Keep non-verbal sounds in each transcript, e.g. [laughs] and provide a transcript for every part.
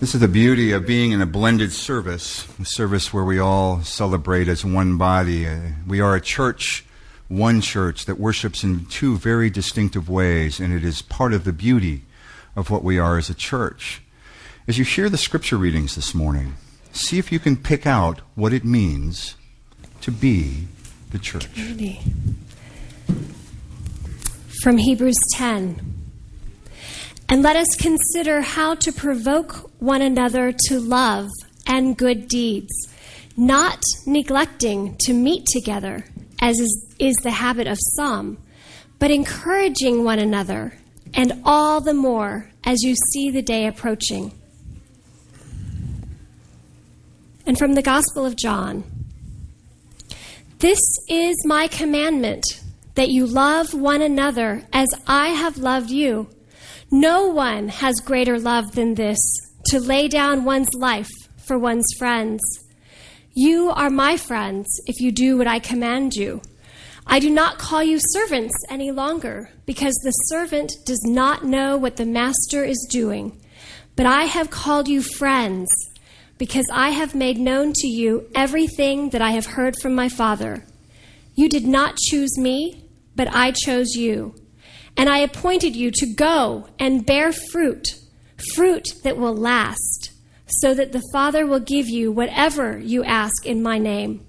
This is the beauty of being in a blended service, a service where we all celebrate as one body. Uh, we are a church, one church that worships in two very distinctive ways, and it is part of the beauty of what we are as a church. As you hear the scripture readings this morning, see if you can pick out what it means to be the church. Community. From Hebrews 10. And let us consider how to provoke one another to love and good deeds, not neglecting to meet together, as is, is, the habit of some, but encouraging one another, and all the more as you see the day approaching. And from the Gospel of John This is my commandment, that you love one another as I have loved you. No one has greater love than this to lay down one's life for one's friends. You are my friends if you do what I command you. I do not call you servants any longer, because the servant does not know what the master is doing. But I have called you friends, because I have made known to you everything that I have heard from my Father. You did not choose me, but I chose you and I appointed you to go and bear fruit, fruit that will last, so that the Father will give you whatever you ask in my name.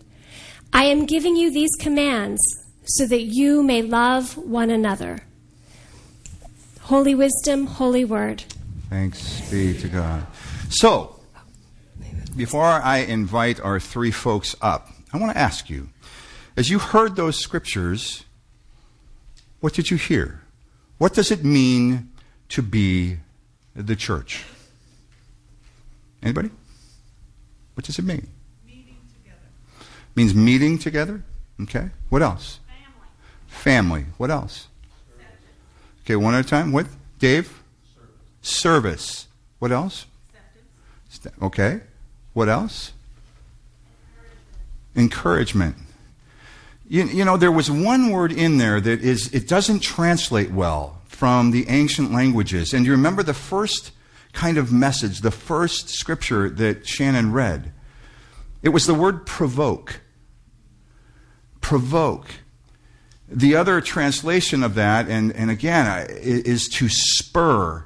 I am giving you these commands so that you may love one another. Holy wisdom, holy word. Thanks be to God. So, before I invite our three folks up, I want to ask you as you heard those scriptures, what did you hear? What does it mean to be the church? Anybody? What does it mean? Meeting together. Means meeting together? Okay. What else? Family. Family. What else? Okay, one at a time. What? Dave? Service. Service. What else? Acceptance. Okay. What else? Encouragement. You, you know, there was one word in there that is, it doesn't translate well from the ancient languages. And you remember the first kind of message, the first scripture that Shannon read? It was the word provoke. Provoke. The other translation of that, and, and again, is to spur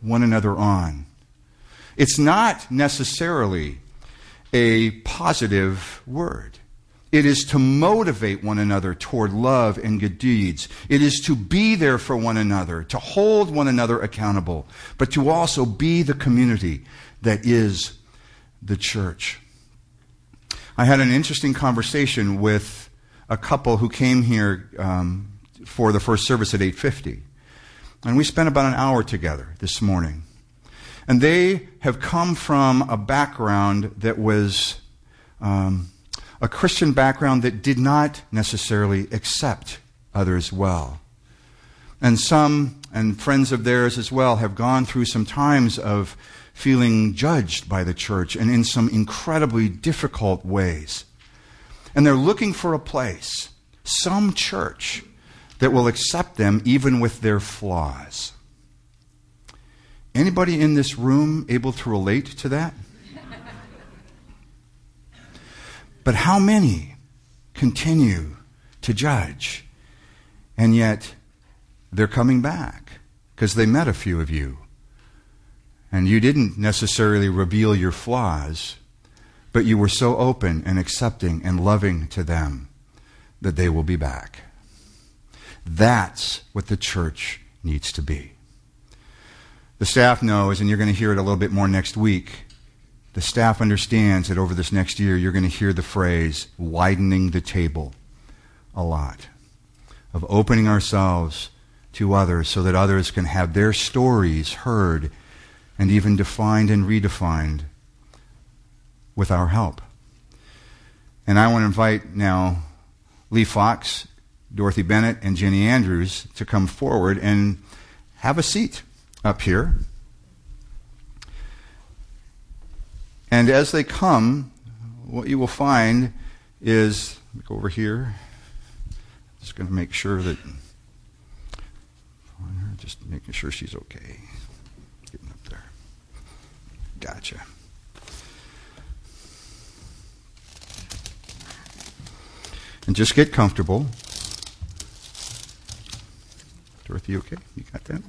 one another on. It's not necessarily a positive word. It is to motivate one another toward love and good deeds. It is to be there for one another, to hold one another accountable, but to also be the community that is the church. I had an interesting conversation with a couple who came here um, for the first service at 850. And we spent about an hour together this morning. And they have come from a background that was um, a Christian background that did not necessarily accept others well. And some, and friends of theirs as well, have gone through some times of feeling judged by the church and in some incredibly difficult ways. And they're looking for a place, some church, that will accept them even with their flaws. Anybody in this room able to relate to that? But how many continue to judge? And yet they're coming back because they met a few of you. And you didn't necessarily reveal your flaws, but you were so open and accepting and loving to them that they will be back. That's what the church needs to be. The staff knows, and you're going to hear it a little bit more next week, the staff understands that over this next year, you're going to hear the phrase widening the table a lot. Of opening ourselves to others so that others can have their stories heard and even defined and redefined with our help. And I want to invite now Lee Fox, Dorothy Bennett, and Jenny Andrews to come forward and have a seat up here. And as they come, what you will find is go over here. Just going to make sure that just making sure she's okay. Getting up there. Gotcha. And just get comfortable. Dorothy, okay? You got that?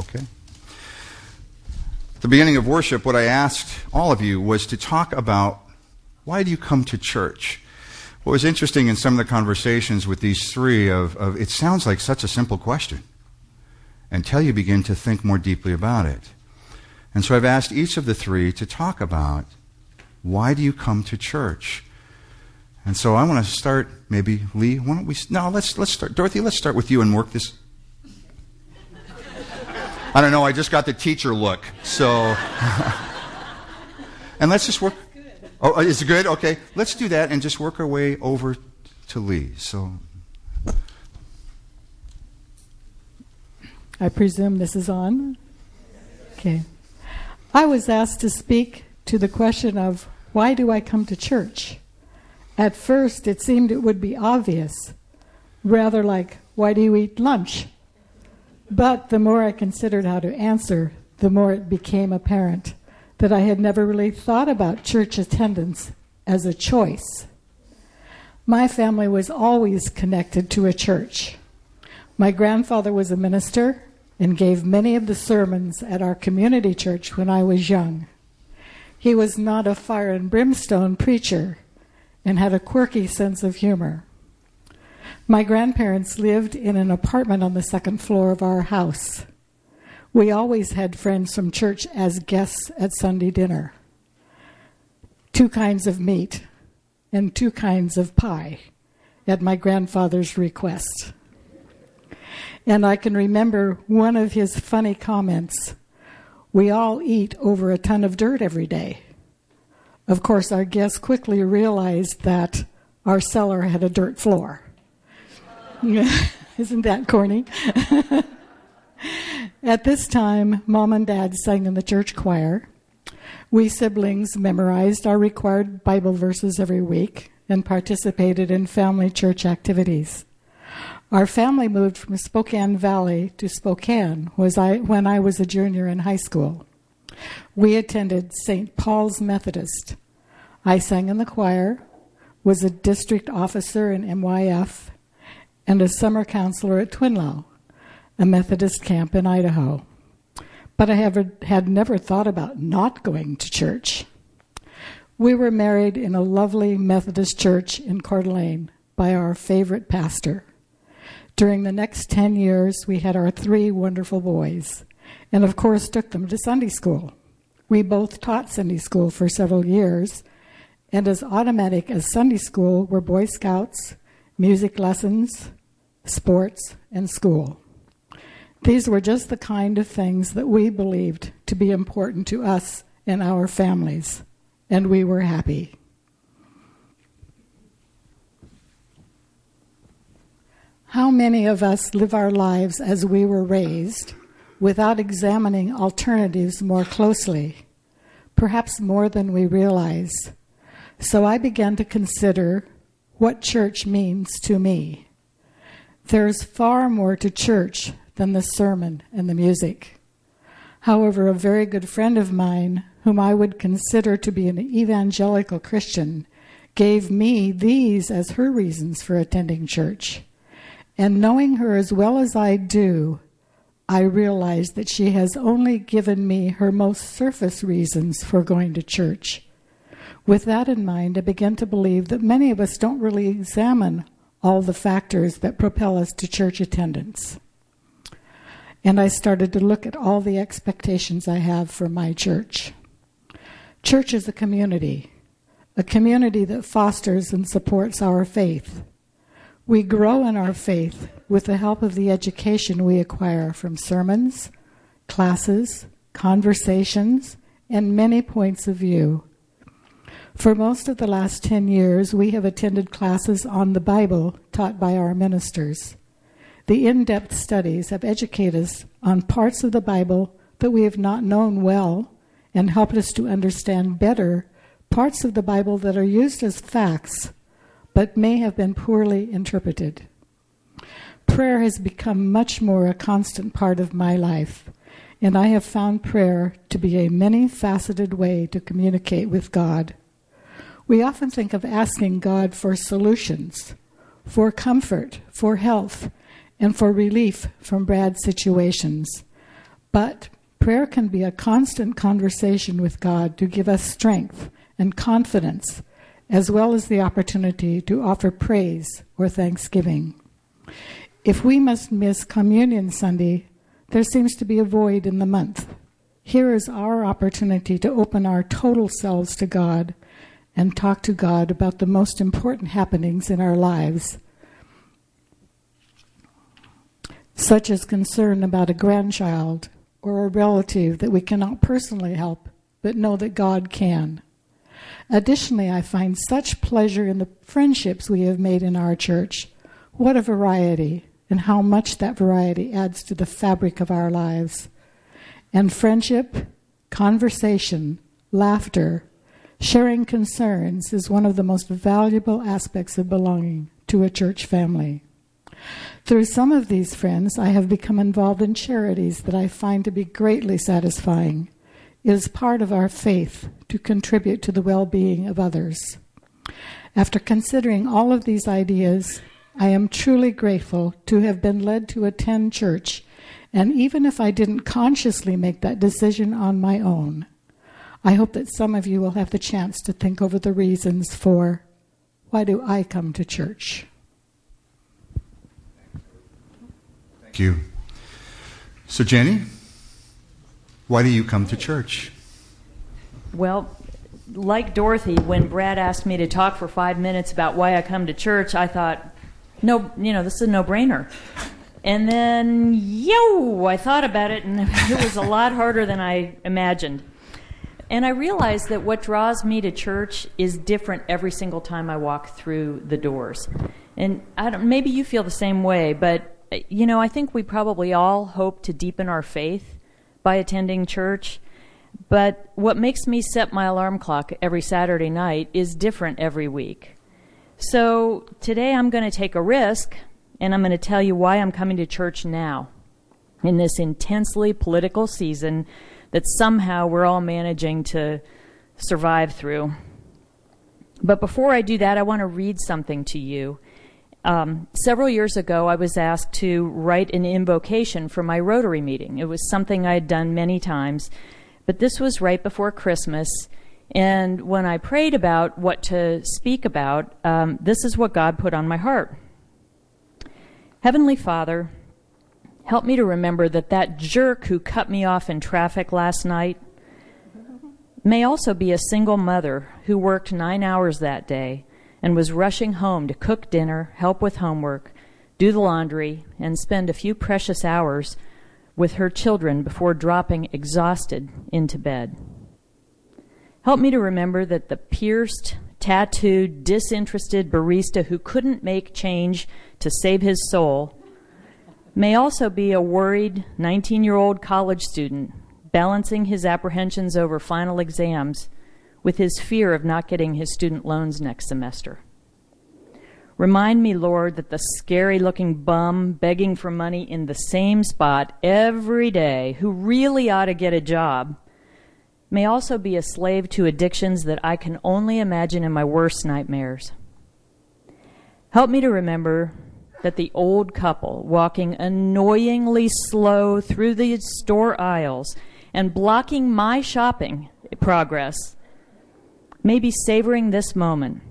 Okay. The beginning of worship, what I asked all of you was to talk about why do you come to church? What was interesting in some of the conversations with these three of, of it sounds like such a simple question until you begin to think more deeply about it. And so I've asked each of the three to talk about why do you come to church? And so I want to start, maybe Lee. Why don't we? No, let's let's start. Dorothy, let's start with you and work this. I don't know. I just got the teacher look, so. [laughs] and let's just work. Oh, is it good? Okay, let's do that and just work our way over to Lee. So. I presume this is on. Okay. I was asked to speak to the question of why do I come to church? At first, it seemed it would be obvious, rather like, why do you eat lunch? But the more I considered how to answer, the more it became apparent that I had never really thought about church attendance as a choice. My family was always connected to a church. My grandfather was a minister and gave many of the sermons at our community church when I was young. He was not a fire and brimstone preacher and had a quirky sense of humor. My grandparents lived in an apartment on the second floor of our house. We always had friends from church as guests at Sunday dinner. Two kinds of meat and two kinds of pie at my grandfather's request. And I can remember one of his funny comments We all eat over a ton of dirt every day. Of course, our guests quickly realized that our cellar had a dirt floor. [laughs] Isn't that corny? [laughs] At this time, mom and dad sang in the church choir. We siblings memorized our required Bible verses every week and participated in family church activities. Our family moved from Spokane Valley to Spokane was I, when I was a junior in high school. We attended St. Paul's Methodist. I sang in the choir, was a district officer in MYF, and a summer counselor at Twinlow, a Methodist camp in Idaho. But I have, had never thought about not going to church. We were married in a lovely Methodist church in Coeur d'Alene by our favorite pastor. During the next 10 years, we had our three wonderful boys, and of course, took them to Sunday school. We both taught Sunday school for several years, and as automatic as Sunday school were Boy Scouts, music lessons, sports, and school. These were just the kind of things that we believed to be important to us and our families, and we were happy. How many of us live our lives as we were raised without examining alternatives more closely, perhaps more than we realize? So I began to consider what church means to me. There's far more to church than the sermon and the music. However, a very good friend of mine, whom I would consider to be an evangelical Christian, gave me these as her reasons for attending church. And knowing her as well as I do, I realize that she has only given me her most surface reasons for going to church. With that in mind, I began to believe that many of us don't really examine all the factors that propel us to church attendance. And I started to look at all the expectations I have for my church. Church is a community, a community that fosters and supports our faith. We grow in our faith with the help of the education we acquire from sermons, classes, conversations, and many points of view for most of the last 10 years, we have attended classes on the Bible taught by our ministers. The in depth studies have educated us on parts of the Bible that we have not known well and helped us to understand better parts of the Bible that are used as facts but may have been poorly interpreted. Prayer has become much more a constant part of my life, and I have found prayer to be a many faceted way to communicate with God. We often think of asking God for solutions, for comfort, for health, and for relief from bad situations. But prayer can be a constant conversation with God to give us strength and confidence, as well as the opportunity to offer praise or thanksgiving. If we must miss Communion Sunday, there seems to be a void in the month. Here is our opportunity to open our total selves to God and talk to God about the most important happenings in our lives, such as concern about a grandchild or a relative that we cannot personally help but know that God can. Additionally, I find such pleasure in the friendships we have made in our church. What a variety, and how much that variety adds to the fabric of our lives. And friendship, conversation, laughter, Sharing concerns is one of the most valuable aspects of belonging to a church family. Through some of these friends, I have become involved in charities that I find to be greatly satisfying. It is part of our faith to contribute to the well being of others. After considering all of these ideas, I am truly grateful to have been led to attend church, and even if I didn't consciously make that decision on my own, I hope that some of you will have the chance to think over the reasons for why do I come to church? Thank you. So, Jenny, why do you come to church? Well, like Dorothy, when Brad asked me to talk for five minutes about why I come to church, I thought, no, you know, this is a no brainer. And then, yo, I thought about it, and [laughs] it was a lot harder than I imagined. And I realize that what draws me to church is different every single time I walk through the doors. And I don't, maybe you feel the same way, but you know, I think we probably all hope to deepen our faith by attending church. But what makes me set my alarm clock every Saturday night is different every week. So today I'm going to take a risk and I'm going to tell you why I'm coming to church now in this intensely political season that somehow we're all managing to survive through. But before I do that, I want to read something to you. Um, several years ago, I was asked to write an invocation for my Rotary meeting. It was something I had done many times, but this was right before Christmas. And when I prayed about what to speak about, um, this is what God put on my heart Heavenly Father, Help me to remember that that jerk who cut me off in traffic last night may also be a single mother who worked nine hours that day and was rushing home to cook dinner, help with homework, do the laundry, and spend a few precious hours with her children before dropping exhausted into bed. Help me to remember that the pierced, tattooed, disinterested barista who couldn't make change to save his soul may also be a worried 19 year old college student balancing his apprehensions over final exams with his fear of not getting his student loans next semester. Remind me, Lord, that the scary looking bum begging for money in the same spot every day, who really ought to get a job, may also be a slave to addictions that I can only imagine in my worst nightmares. Help me to remember that the old couple, walking annoyingly slow through the store aisles and blocking my shopping progress, may be savoring this moment,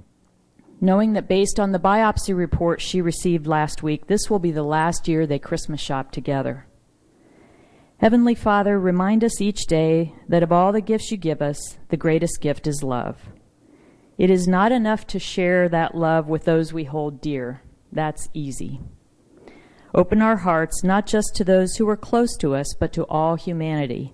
knowing that based on the biopsy report she received last week, this will be the last year they Christmas shop together. Heavenly Father, remind us each day that of all the gifts you give us, the greatest gift is love. It is not enough to share that love with those we hold dear. That's easy. Open our hearts not just to those who are close to us, but to all humanity.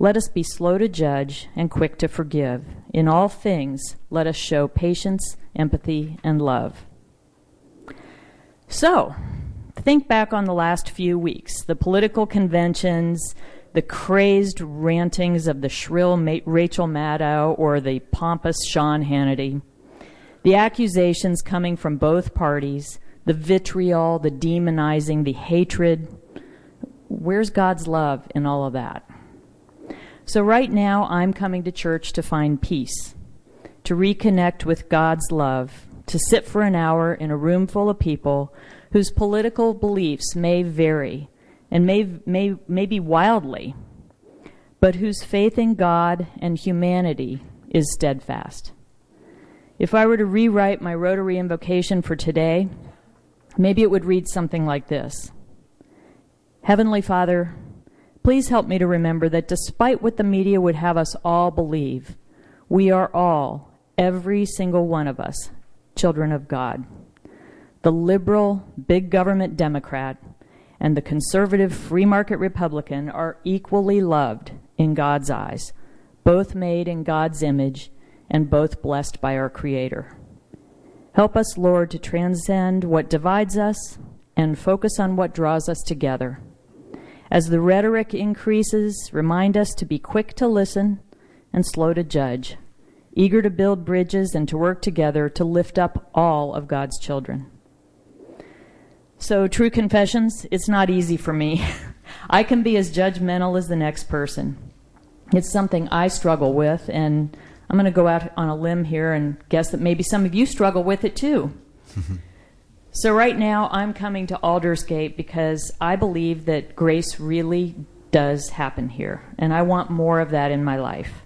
Let us be slow to judge and quick to forgive. In all things, let us show patience, empathy, and love. So, think back on the last few weeks the political conventions, the crazed rantings of the shrill Rachel Maddow or the pompous Sean Hannity the accusations coming from both parties, the vitriol, the demonizing, the hatred. where's God's love in all of that? So, right now, I'm coming to church to find peace, to reconnect with God's love, to sit for an hour in a room full of people whose political beliefs may vary and may, may, may be wildly, but whose faith in God and humanity is steadfast. If I were to rewrite my Rotary invocation for today, maybe it would read something like this Heavenly Father, please help me to remember that despite what the media would have us all believe, we are all, every single one of us, children of God. The liberal, big government Democrat and the conservative free market Republican are equally loved in God's eyes, both made in God's image and both blessed by our Creator. Help us, Lord, to transcend what divides us and focus on what draws us together. As the rhetoric increases, remind us to be quick to listen and slow to judge, eager to build bridges and to work together to lift up all of God's children. So, true confessions, it's not easy for me. [laughs] I can be as judgmental as the next person. It's something I struggle with, and I'm going to go out on a limb here and guess that maybe some of you struggle with it too. [laughs] so, right now, I'm coming to Aldersgate because I believe that grace really does happen here, and I want more of that in my life.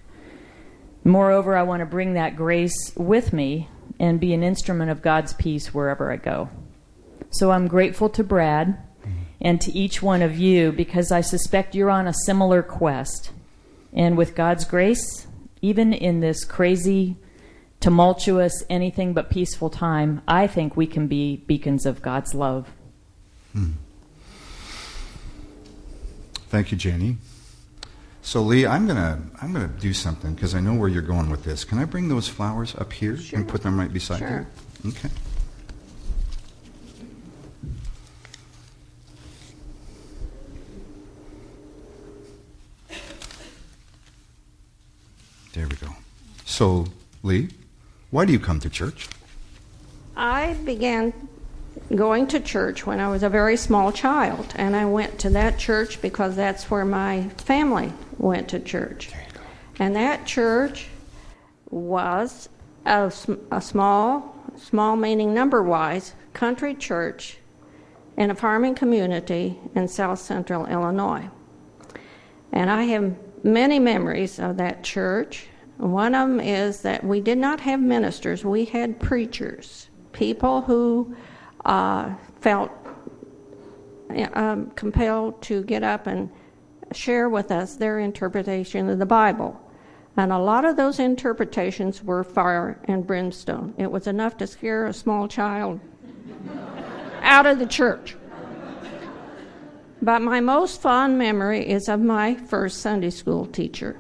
Moreover, I want to bring that grace with me and be an instrument of God's peace wherever I go. So, I'm grateful to Brad and to each one of you because I suspect you're on a similar quest. And with God's grace, even in this crazy, tumultuous, anything but peaceful time, I think we can be beacons of God's love. Hmm. Thank you, Jenny. So Lee, I'm gonna I'm gonna do something because I know where you're going with this. Can I bring those flowers up here sure. and put them right beside sure. you? Okay. There we go. So, Lee, why do you come to church? I began going to church when I was a very small child, and I went to that church because that's where my family went to church. And that church was a, a small, small meaning number wise, country church in a farming community in south central Illinois. And I have many memories of that church. One of them is that we did not have ministers, we had preachers, people who uh, felt um, compelled to get up and share with us their interpretation of the Bible. And a lot of those interpretations were fire and brimstone. It was enough to scare a small child [laughs] out of the church. But my most fond memory is of my first Sunday school teacher.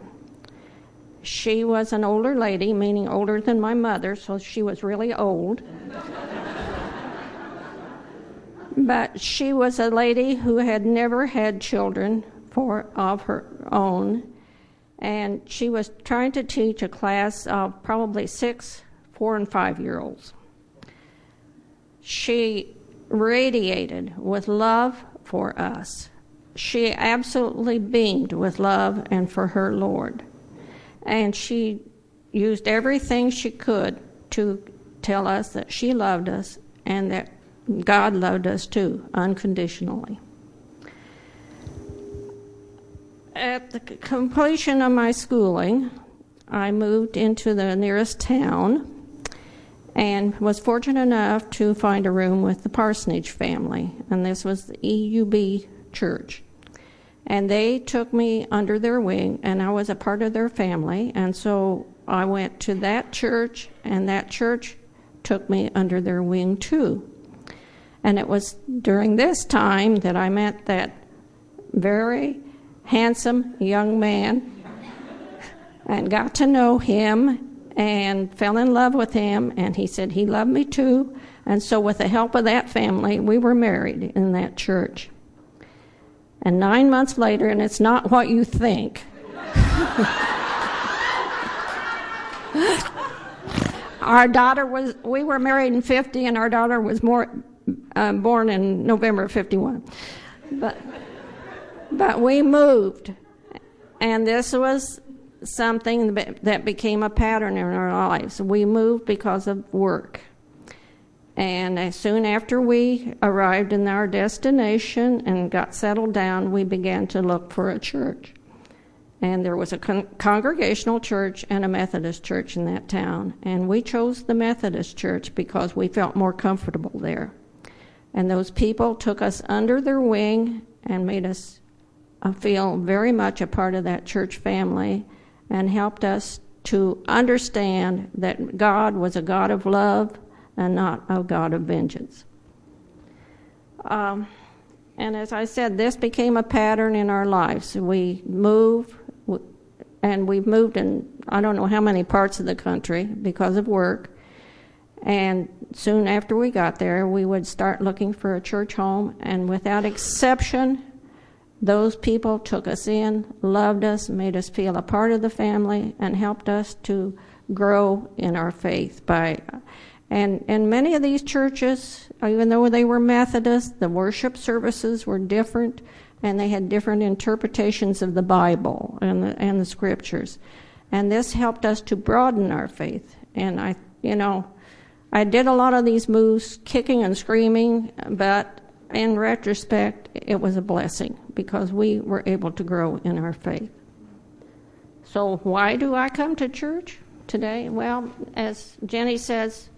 She was an older lady, meaning older than my mother, so she was really old. but she was a lady who had never had children for of her own, and she was trying to teach a class of probably six, four, and five year olds. She radiated with love for us. She absolutely beamed with love and for her Lord. And she used everything she could to tell us that she loved us and that God loved us too, unconditionally. At the completion of my schooling, I moved into the nearest town and was fortunate enough to find a room with the Parsonage family, and this was the EUB church. And they took me under their wing, and I was a part of their family, and so I went to that church, and that church took me under their wing too. And it was during this time that I met that very handsome young man and got to know him and fell in love with him, and he said he loved me too. And so, with the help of that family, we were married in that church. And nine months later, and it's not what you think. [laughs] our daughter was, we were married in 50, and our daughter was more, uh, born in November of 51. But but we moved. And this was something that became a pattern in our lives. We moved because of work. And as soon after we arrived in our destination and got settled down, we began to look for a church. And there was a con- congregational church and a Methodist church in that town. And we chose the Methodist church because we felt more comfortable there. And those people took us under their wing and made us uh, feel very much a part of that church family and helped us to understand that God was a God of love and not a God of vengeance. Um, and as I said, this became a pattern in our lives. We move, and we've moved in I don't know how many parts of the country because of work. And soon after we got there, we would start looking for a church home, and without exception, those people took us in, loved us, made us feel a part of the family, and helped us to grow in our faith by and and many of these churches, even though they were Methodist, the worship services were different, and they had different interpretations of the Bible and the, and the scriptures, and this helped us to broaden our faith. And I, you know, I did a lot of these moves, kicking and screaming, but in retrospect, it was a blessing because we were able to grow in our faith. So, why do I come to church today? Well, as Jenny says,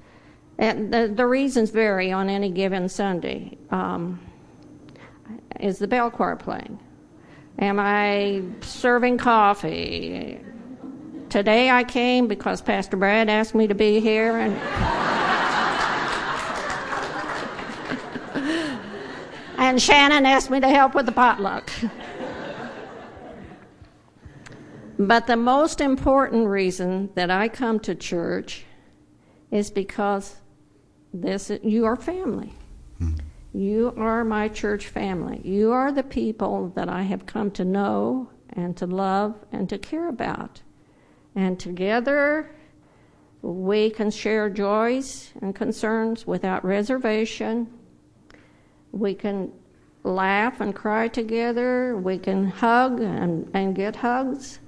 the, the reasons vary on any given Sunday. Um, is the bell choir playing? Am I serving coffee? Today I came because Pastor Brad asked me to be here and and Shannon asked me to help with the potluck. but the most important reason that I come to church is because this you are family. Hmm. You are my church family. You are the people that I have come to know and to love and to care about. And together we can share joys and concerns without reservation. We can laugh and cry together. We can hug and, and get hugs.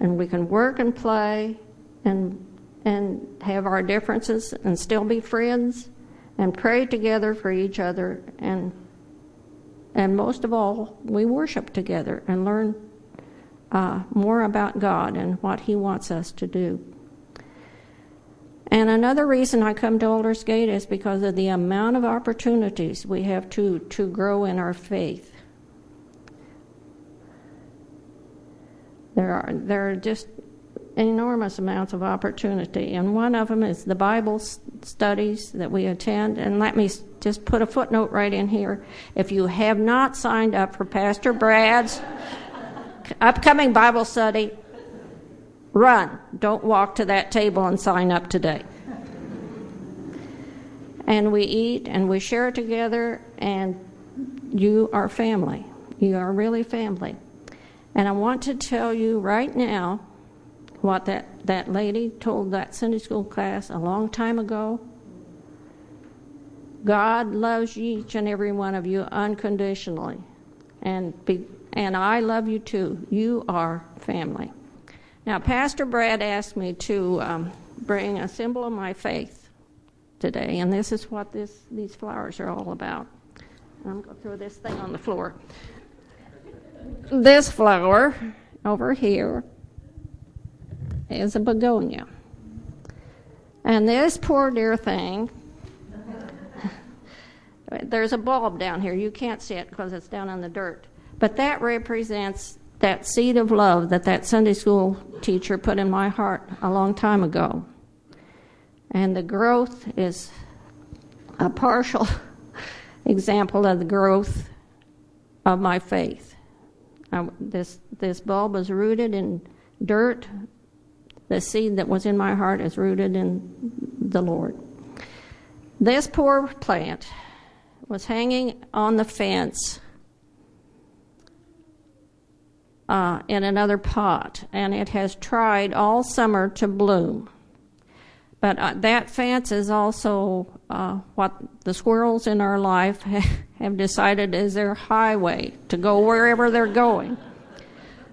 And we can work and play and and have our differences and still be friends and pray together for each other and and most of all we worship together and learn uh, more about God and what He wants us to do. And another reason I come to Aldersgate is because of the amount of opportunities we have to, to grow in our faith. There are, there are just enormous amounts of opportunity, and one of them is the Bible studies that we attend. And let me just put a footnote right in here. If you have not signed up for Pastor Brad's upcoming Bible study, run. Don't walk to that table and sign up today. And we eat and we share together, and you are family. You are really family. And I want to tell you right now what that, that lady told that Sunday school class a long time ago. God loves each and every one of you unconditionally. And, be, and I love you too. You are family. Now, Pastor Brad asked me to um, bring a symbol of my faith today, and this is what this, these flowers are all about. I'm going to throw this thing on the floor. This flower over here is a begonia. And this poor dear thing, [laughs] there's a bulb down here. You can't see it because it's down in the dirt. But that represents that seed of love that that Sunday school teacher put in my heart a long time ago. And the growth is a partial [laughs] example of the growth of my faith. I, this, this bulb was rooted in dirt the seed that was in my heart is rooted in the Lord. This poor plant was hanging on the fence uh, in another pot, and it has tried all summer to bloom. But uh, that fence is also uh, what the squirrels in our life [laughs] have decided is their highway to go wherever they're going.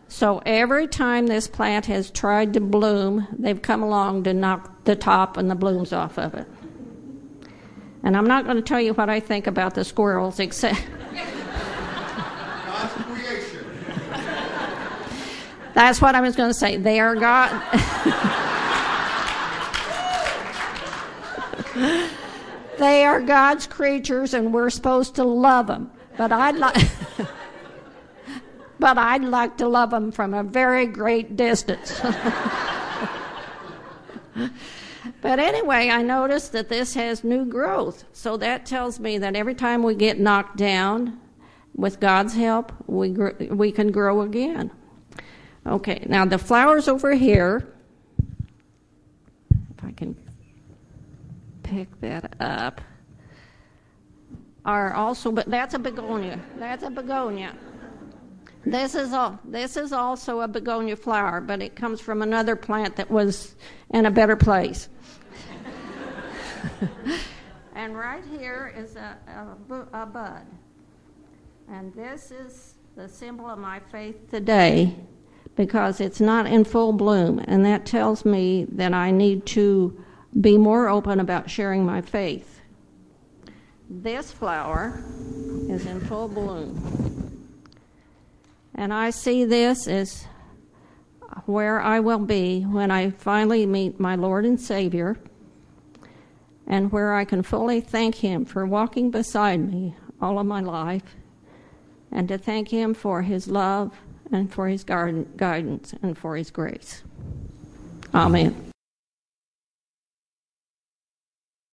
So every time this plant has tried to bloom, they've come along to knock the top and the blooms off of it. And I'm not going to tell you what I think about the squirrels, except. [laughs] God's creation. That's what I was going to say. They are God. they are God's creatures, and we're supposed to love them. But I'd like. [laughs] but I'd like to love them from a very great distance. [laughs] but anyway, I noticed that this has new growth. So that tells me that every time we get knocked down, with God's help, we, gr- we can grow again. Okay, now the flowers over here, if I can pick that up, are also, but that's a begonia. That's a begonia. This is all. This is also a begonia flower, but it comes from another plant that was in a better place. [laughs] and right here is a, a, a bud, and this is the symbol of my faith today, because it's not in full bloom, and that tells me that I need to be more open about sharing my faith. This flower is in full bloom. And I see this as where I will be when I finally meet my Lord and Savior, and where I can fully thank Him for walking beside me all of my life, and to thank Him for His love and for His guidance and for His grace. Amen.